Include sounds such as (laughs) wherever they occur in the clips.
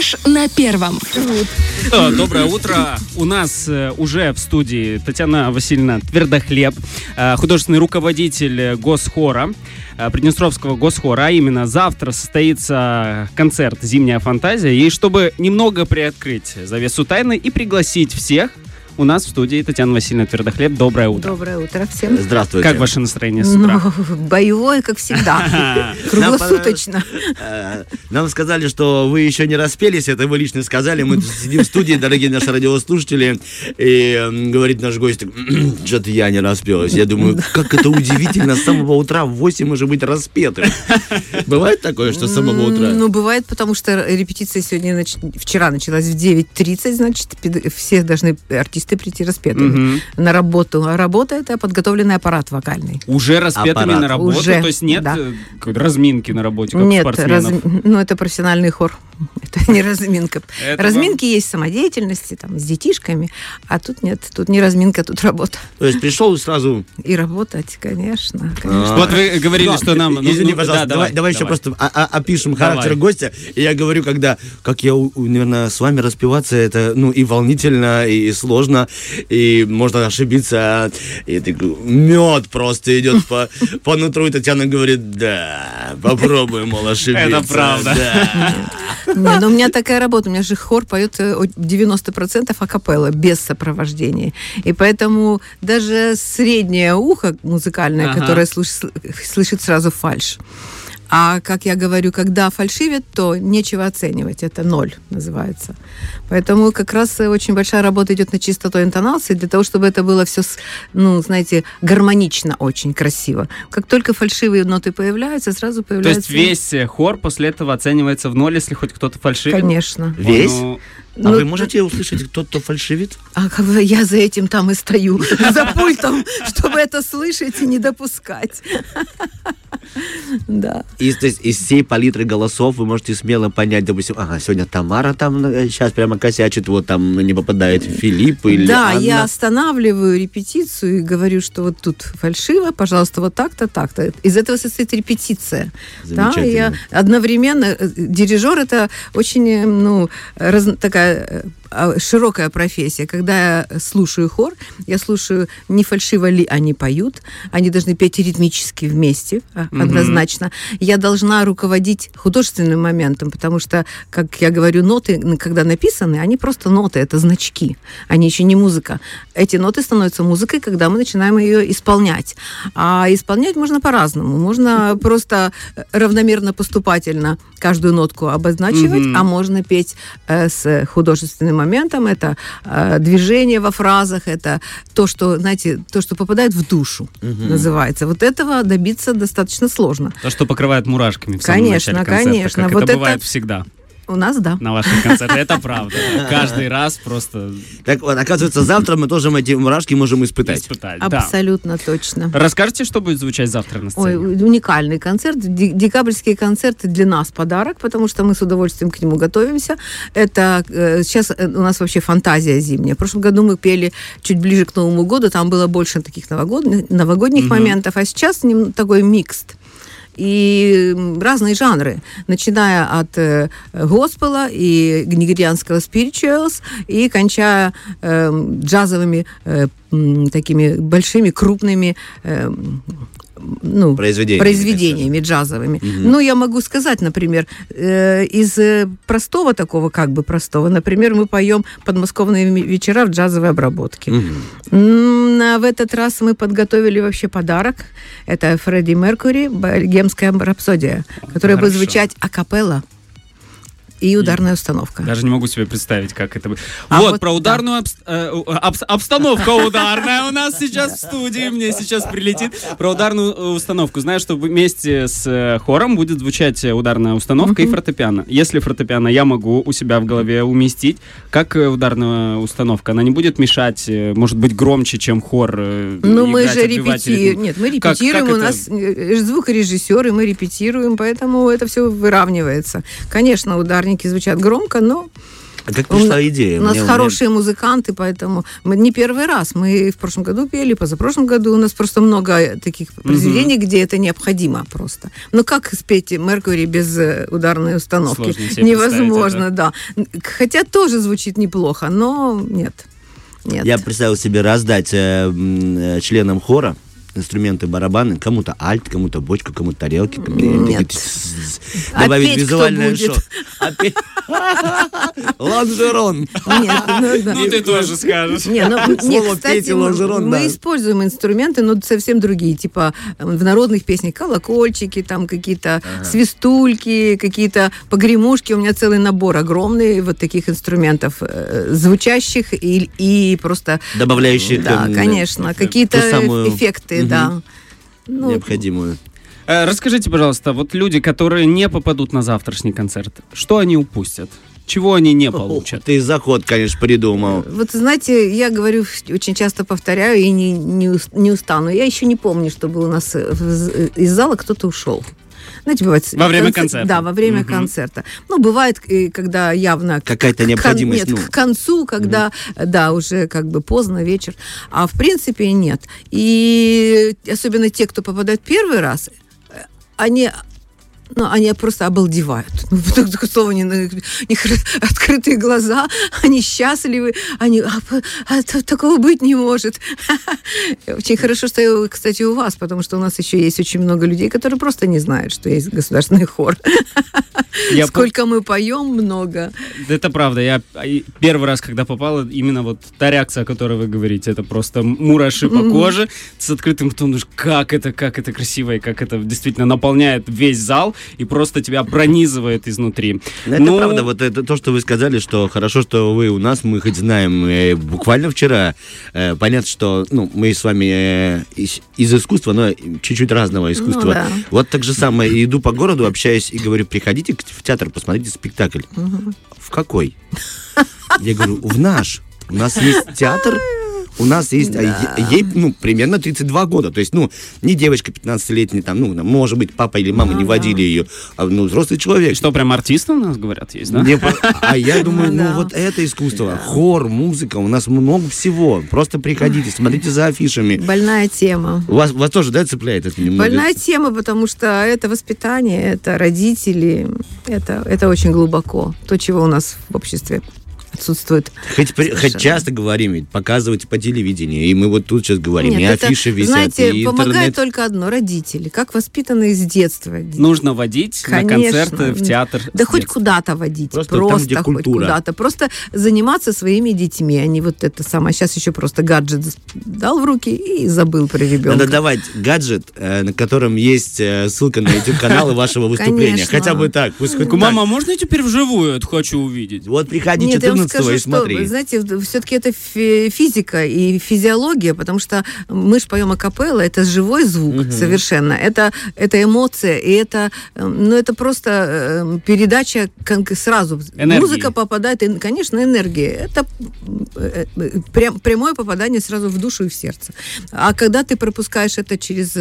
Фреш на первом. Э, Доброе утро. У нас э, уже в студии Татьяна Васильевна Твердохлеб, э, художественный руководитель Госхора, Приднестровского Госхора. А именно завтра состоится концерт «Зимняя фантазия». И чтобы немного приоткрыть завесу тайны и пригласить всех, у нас в студии Татьяна Васильевна Твердохлеб. Доброе утро. Доброе утро всем. Здравствуйте. Как ваше настроение с утра? Ну, боевое, как всегда. (laughs) Круглосуточно. Э, Нам сказали, что вы еще не распелись, это вы лично сказали. Мы сидим в студии, дорогие наши радиослушатели, и м, говорит наш гость, (clears throat) что-то я не распелась. Я думаю, как это удивительно, с самого утра в 8 уже быть распетым. (laughs) Бывает такое, что с самого утра? Ну, бывает, потому что репетиция сегодня, вчера началась в 9.30, значит, все должны артисты прийти распетыми Мгм. на работу. А работа – это подготовленный аппарат вокальный. Уже распетыми Аппарат. на работу? Уже, То есть нет да. э, какой-то разминки на работе, как Нет, у спортсменов? раз- ну, это профессиональный хор. (laughs) Это не разминка. (laughs) Это Разминки есть самодеятельности, там, с детишками, а тут нет, тут не разминка, тут работа. То есть пришел и сразу... И работать, конечно, конечно. Вот вы говорили, что нам... ну, Извини, ну, пожалуйста, да, давай, давай еще давай. просто опишем Давай. характер гостя. И я говорю, когда, как я, наверное, с вами распеваться, это, ну, и волнительно, и сложно, и можно ошибиться. И ты, мед просто идет по, по нутру, и Татьяна говорит, да, попробуй, мол, ошибиться. Это правда. Да. Не, ну у меня такая работа, у меня же хор поет э, о- 90% акапелла, без сопровождения. И поэтому даже среднее ухо музыкальное, Ага. которое слыш- слышит сразу фальш. А, как я говорю, когда фальшивит, то нечего оценивать. Это ноль называется. Поэтому как раз э, очень большая работа идет на чистоту интонации, для того, чтобы это было все, ну, знаете, гармонично очень красиво. Как только фальшивые ноты появляются, сразу То появляются... есть весь э, хор после этого оценивается в ноль, если хоть кто-то фальшивит? Конечно. Весь? Ну, А Ну, вы можете услышать, кто то фальшивит? А как бы я за этим там и стою, (laughs) за пультом, чтобы это слышать и не допускать. (laughs) (laughs) Да. Из, то есть, из всей палитры голосов вы можете смело понять, допустим, ага, сегодня Тамара там сейчас прямо косячит, вот там не попадает Филипп или Да, Анна. я останавливаю репетицию и говорю, что вот тут фальшиво, пожалуйста, вот так-то, так-то. Из этого состоит репетиция. Да, и я одновременно э, дирижер это очень э, ну раз- такая э, широкая профессия. Когда я слушаю хор, я слушаю не фальшиво ли они поют, они должны петь ритмически вместе, а, однозначно. Я должна руководить художественным моментом, потому что, как я говорю, ноты, когда написаны, они просто ноты, это значки, они еще не музыка. Эти ноты становятся музыкой, когда мы начинаем ее исполнять. А исполнять можно по-разному. Можно просто э, равномерно поступательно каждую нотку обозначивать, Мгм. а можно петь э, с художественным моментом. Это э, движение во фразах, это то, что, знаете, то, что попадает в душу, называется. Вот этого добиться достаточно сложно. то, что покрывает мурашками в самом Конечно, начале концерта, конечно. как Вот это это- бывает всегда У нас, да. на ваших концертах. Это правда. Каждый раз просто Так вот, оказывается, завтра мы тоже эти мурашки можем испытать. испытать. Да. Абсолютно точно. Расскажите, что будет звучать завтра на Ой, сцене? уникальный концерт. Декабрьские концерты для нас подарок, потому что мы с удовольствием к нему готовимся. Это э, сейчас э, у нас вообще фантазия зимняя. В прошлом году мы пели чуть ближе к Новому году, там было больше таких новогодних, новогодних моментов, а сейчас такой микст. И разные жанры, начиная от э, госпела и нигерианского spirituals и кончая э, джазовыми э, такими большими крупными э, ну, Произведениями, произведениями джазовыми. Ну, я могу сказать, например, э, из э, простого такого, как бы простого, например, мы поем подмосковные вечера в джазовой обработке. М, а в этот раз мы подготовили вообще подарок. Это Фредди Меркури, «Богемская рапсодия», которая будет звучать акапелла и ударная установка. Даже не могу себе представить, как это будет. А вот, вот про да. ударную обс- э, у- обс- обстановка ударная у нас сейчас в студии, мне сейчас прилетит. Про ударную э, установку. Знаю, что вместе с э, хором будет звучать э, ударная установка и фортепиано. Если фортепиано я могу у себя в голове уместить, как э, ударная установка? Она не будет мешать, э, может быть, громче, чем хор? э, Ну, мы же репетируем. Нет, мы репетируем. у нас э, звукорежиссеры, мы репетируем, поэтому это все выравнивается. Конечно, ударники звучат громко, но А как пришла идея? У нас Мне- хорошие музыканты, поэтому мы не первый раз. Мы в прошлом году пели, позапрошлом году у нас просто много таких произведений, где это необходимо просто. Ну как спеть Меркури без э, ударной установки? Невозможно, да. Хотя тоже звучит неплохо, но нет. Нет. Я представил себе раздать э, э, членам хора инструменты барабаны, кому-то альт, кому-то бочку, кому-то тарелки. Нет. Добавить визуальное шоу. Петь- (laughs) Лонжерон. Нет, ну. Ну, ты тоже скажешь. Не, ну, и мы, используем инструменты, но совсем другие, типа э, в народных песнях колокольчики, там какие-то свистульки, какие-то погремушки. У меня целый набор огромный вот таких инструментов, э, звучащих и, и просто... Добавляющих Да, э, конечно, какие-то эффекты, Мгм. да. Ну, необходимую. Э, Расскажите, пожалуйста, вот люди, которые не попадут на завтрашний концерт, что они упустят? Чего они не получат? Ты заход, конечно, придумал. Вот знаете, я говорю, очень часто повторяю и не, не, не устану. Я еще не помню, чтобы у нас э, из зала кто-то ушел. Знаете, бывает... Во время концерт- концерта. Да, во время Мгм. концерта. Ну, бывает, когда явно... Какая-то к кон- необходимость, Нет, ну. к концу, когда, э, да, уже как бы поздно, вечер. А в принципе нет. И особенно те, кто попадает первый раз, э, они ну, они просто обалдевают. (laughs) Ну, так- такое слово не, не открытые глаза, они счастливы, они «А, а, такого быть не может. (laughs) Очень хорошо, что кстати, у вас, потому что у нас еще есть очень много людей, которые просто не знают, что есть государственный хор. (laughs) Я по- Сколько мы поем, много. Это правда. Я а, первый раз, когда попала, именно вот та реакция, о которой вы говорите, это просто мураши по коже с открытым ртом. Как это, как это красиво, и как это действительно наполняет весь зал и просто тебя пронизывает изнутри. Ну, Это Ну, правда, вот это то, что вы сказали, что хорошо, что вы у нас, мы хоть знаем, э, буквально вчера, э, понятно, что, ну, мы с вами э, из, из искусства, но чуть-чуть разного искусства. Ну да. Вот так же самое, иду по городу, общаюсь и говорю, приходите к- в театр, посмотрите спектакль. В какой? Я говорю, в наш. У нас есть театр, у нас есть, а е- ей, ну, примерно 32 года. То есть, ну, не девочка 15-летняя, там, ну, может быть, папа или мама не водили ее, а, ну, взрослый человек. Что, прям артисты у нас, говорят, есть, да? Не А я думаю, ну Да. вот это искусство. Хор, музыка, у нас много всего. Просто приходите, смотрите за афишами. Больная тема. У вас, вас тоже, да, цепляет это немного? Больная тема, потому что это воспитание, это родители, это, это очень глубоко. То, чего у нас в обществе отсутствует. Хоть, при- хоть часто говорим, ведь показываете по телевидению, и мы вот тут сейчас говорим, и это, афиши висят, знаете, и помогает интернет. только одно – родители. Как воспитаны с детства. Нужно водить на Конечно. концерты, в театр. Да хоть детства. куда-то водить. Просто Просто, там, где хоть культура. куда-то. Просто заниматься своими детьми, а не вот это самое. Сейчас еще просто гаджет дал в руки и забыл про ребенка. Надо давать гаджет, э, на котором есть э, ссылка на YouTube-каналы вашего выступления. Конечно. Хотя бы так, пусть хоть. Мама, а можно я теперь вживую это хочу увидеть? Вот приходи Нет, я вам 14 скажу, и что, смотри. вы знаете, все-таки это фи- физика и физиология, потому что мы же поем акапелла, это живой звук совершенно, это, это эмоция, и это, э, ну, это просто э, передача сразу. Энергии. Музыка попадает, и, конечно, энергия. Это э, прям- прямое попадание сразу в душу и в сердце. А когда ты пропускаешь это через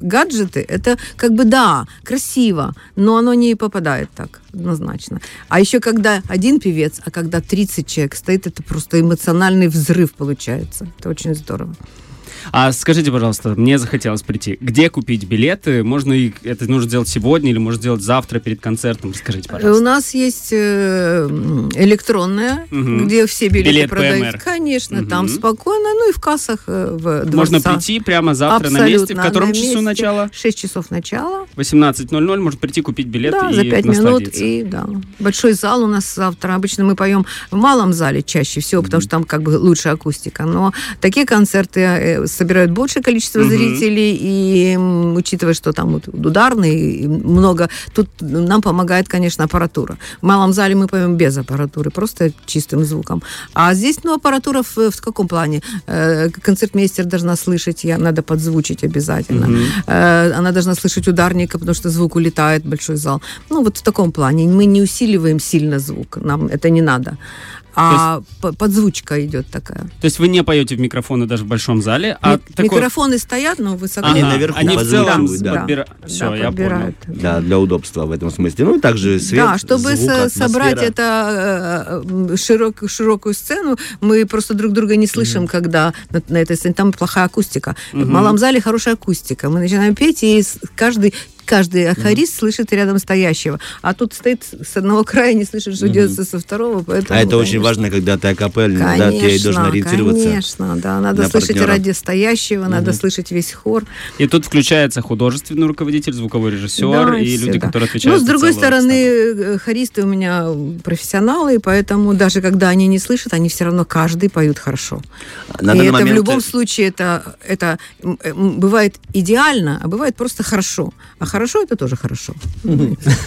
гаджеты, это как бы да, красиво, но оно не попадает так однозначно. А еще когда один певец, а когда 30 человек стоит, это просто эмоциональный взрыв получается. Это очень здорово. А скажите, пожалуйста, мне захотелось прийти. Где купить билеты? Можно и это нужно сделать сегодня или можно сделать завтра перед концертом? Скажите, У пожалуйста. нас есть э, электронная, Мгм. где все билеты Билет продают. ПМР. Конечно, там Мгм. спокойно. Ну и в кассах э, в Можно дворца. прийти прямо завтра на Абсолютно, месте. В котором на часу месте. начала? 6 часов начала. 18.00. Можно прийти купить билет да, и за 5 минут. И да. Большой зал у нас завтра. Обычно мы поем в малом зале чаще всего, потому что там как бы лучше акустика. Но такие концерты э, собирают большее количество Мгм. зрителей. И учитывая, что там вот ударный, и много, тут нам помогает, конечно, аппаратура. В малом зале мы поем без аппаратуры, просто чистым звуком. А здесь, ну, аппаратура в, в каком плане? Э, концертмейстер должна слышать, я, надо подзвучить обязательно. Э, она должна слышать ударника, потому что звук улетает большой зал. Ну, вот в таком плане. Мы не усиливаем сильно звук, нам это не надо. А по- подзвучка идет такая. То есть вы не поете в микрофоны даже в большом зале, А Ми- такой- Микрофоны стоят, но высоко. Они Ага, наверху они в целом да. подбира- Да, Все, я понял. подбирают. Да, для удобства в этом смысле. Ну и также свет, да, чтобы звук, со- собрать это э, широк, широкую сцену, мы просто друг друга не слышим, когда на, на этой сцене там плохая акустика. В малом зале хорошая акустика. Мы начинаем петь, и с- каждый каждый хорист слышит рядом стоящего. А тут стоит с одного края, не слышит, что делается со второго. Поэтому, А это очень конечно, важно, когда ты акапельный, да, ты должен ориентироваться. конечно, да. Надо на слышать партнера. ради стоящего, надо слышать весь хор. И тут включается художественный руководитель, звуковой режиссер Да, и все, люди, да. которые отвечают Но, с другой стороны, обстановку. э, хористы у меня профессионалы, и поэтому даже когда они не слышат, они все равно каждый поют хорошо. На и это в момент- любом случае это, это бывает идеально, а бывает просто хорошо. А хорошо это тоже хорошо.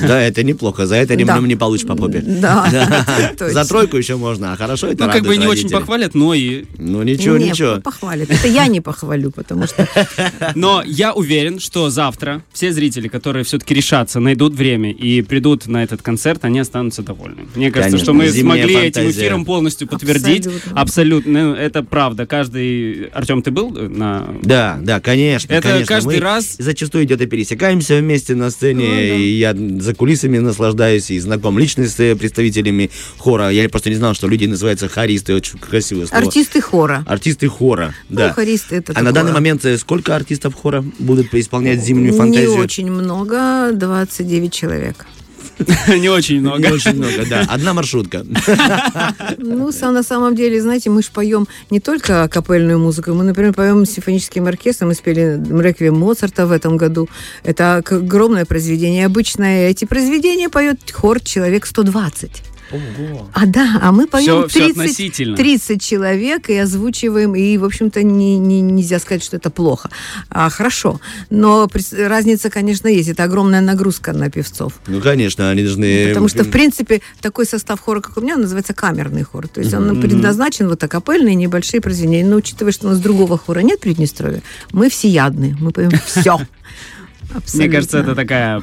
Да, это неплохо. За это ремнем не получишь по попе. Да. (laughs) За тройку еще можно, а хорошо это Ну, как бы не очень похвалят, но и... Ну ничего, ничего. похвалят. Это я не похвалю, потому что (laughs) Но я уверен, что завтра все зрители, которые все-таки решатся, найдут время и придут на этот концерт, они останутся довольны. Мне кажется, Конечно, что мы зимняя смогли этим эфиром полностью подтвердить. Абсолютно. Ну, Это правда. Каждый... Артем, ты был на... Да, да, конечно. Это каждый раз- Зачастую где-то пересекаемся вместе на сцене, Ну, да. и я за кулисами наслаждаюсь и знаком лично с э, представителями хора. Я просто не знал, что люди называются хористы, очень красивое слово. артисты хора. Артисты хора, да. Ну, хористы это а на такое. данный момент э, сколько артистов хора будут исполнять зимнюю Не фантазию? очень много, 29 человек. (laughs) Не очень Не много. очень много, да. Одна маршрутка. Ну, на самом деле, знаете, мы же поем не только капельную музыку, мы, например, поем с симфоническим оркестром, мы спели «Реквием Моцарта» в этом году. Это огромное произведение. Обычно эти произведения поет хор человек 120. А да, а мы поем всё 30, относительно. 30 человек и озвучиваем, и, в общем-то, не, не- нельзя сказать, что это плохо. А, хорошо. Но разница, конечно, есть. Это огромная нагрузка на певцов. Ну, конечно, они должны... Потому что, в принципе, такой состав хора, как у меня, он называется камерный хор. То есть он предназначен вот акапельные небольшие произведения. Но учитывая, что у нас другого хора нет в Приднестровье, мы всеядны, мы поем все. (laughs) Мне кажется, это такая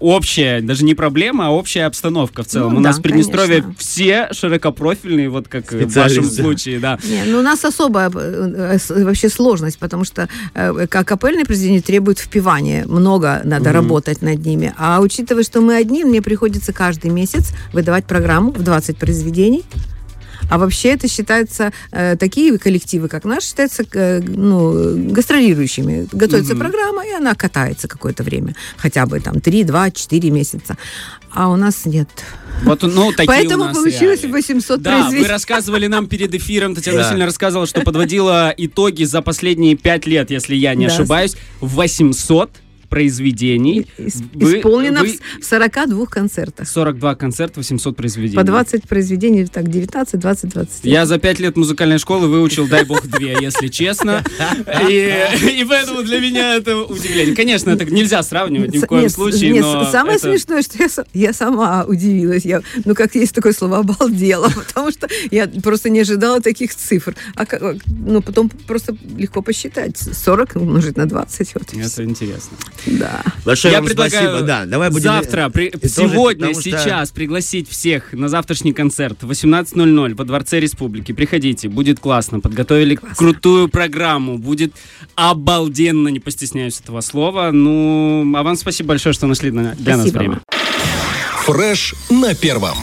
общая, даже не проблема, а общая обстановка в целом. Ну У да, нас в Приднестровье конечно. все широкопрофильные, вот как в вашем случае, да. Не, ну у нас особая э, э, вообще сложность, потому что э, как капельные произведения требуют впивания, много надо работать над ними. А учитывая, что мы одни, мне приходится каждый месяц выдавать программу в 20 произведений. А вообще это считается, э, такие коллективы, как наш, считаются э, ну, гастролирующими. Готовится программа, и она катается какое-то время. Хотя бы там 3, 2, 4 месяца. А у нас нет. Вот, ну, (laughs) такие Поэтому у нас получилось реалии. 800 Да, вы произведений. рассказывали нам перед эфиром, Татьяна Да. Васильевна рассказывала, что подводила итоги за последние пять лет, если я не Да. ошибаюсь, 800 произведений. Ис- Вы- Исполнено вы- в 42 концертах. 42 концерта, 800 произведений. По 20 произвений, так, 19, 20, 20. Я за пять лет музыкальной школы выучил, дай бог, две, если честно. И, поэтому для меня это удивление. Конечно, это нельзя сравнивать ни в коем случае, самое смешное, что я, са- я сама удивилась. Ну, как есть такое слово, обалдела, (laughs) потому что я просто не ожидала таких цифр. А ну, потом просто легко посчитать. 40 умножить на 20. Вот, Это интересно. Да. Большое Я вам предлагаю спасибо. Да, давай будем... завтра, при- тоже, сегодня, что- сейчас пригласить всех на завтрашний концерт в 18.00 во Дворце Республики. Приходите, будет классно. Подготовили крутую программу. Будет обалденно, не постесняюсь этого слова. Ну, а вам спасибо большое, что нашли на- для нас Спасибо время. вам. Фреш на первом.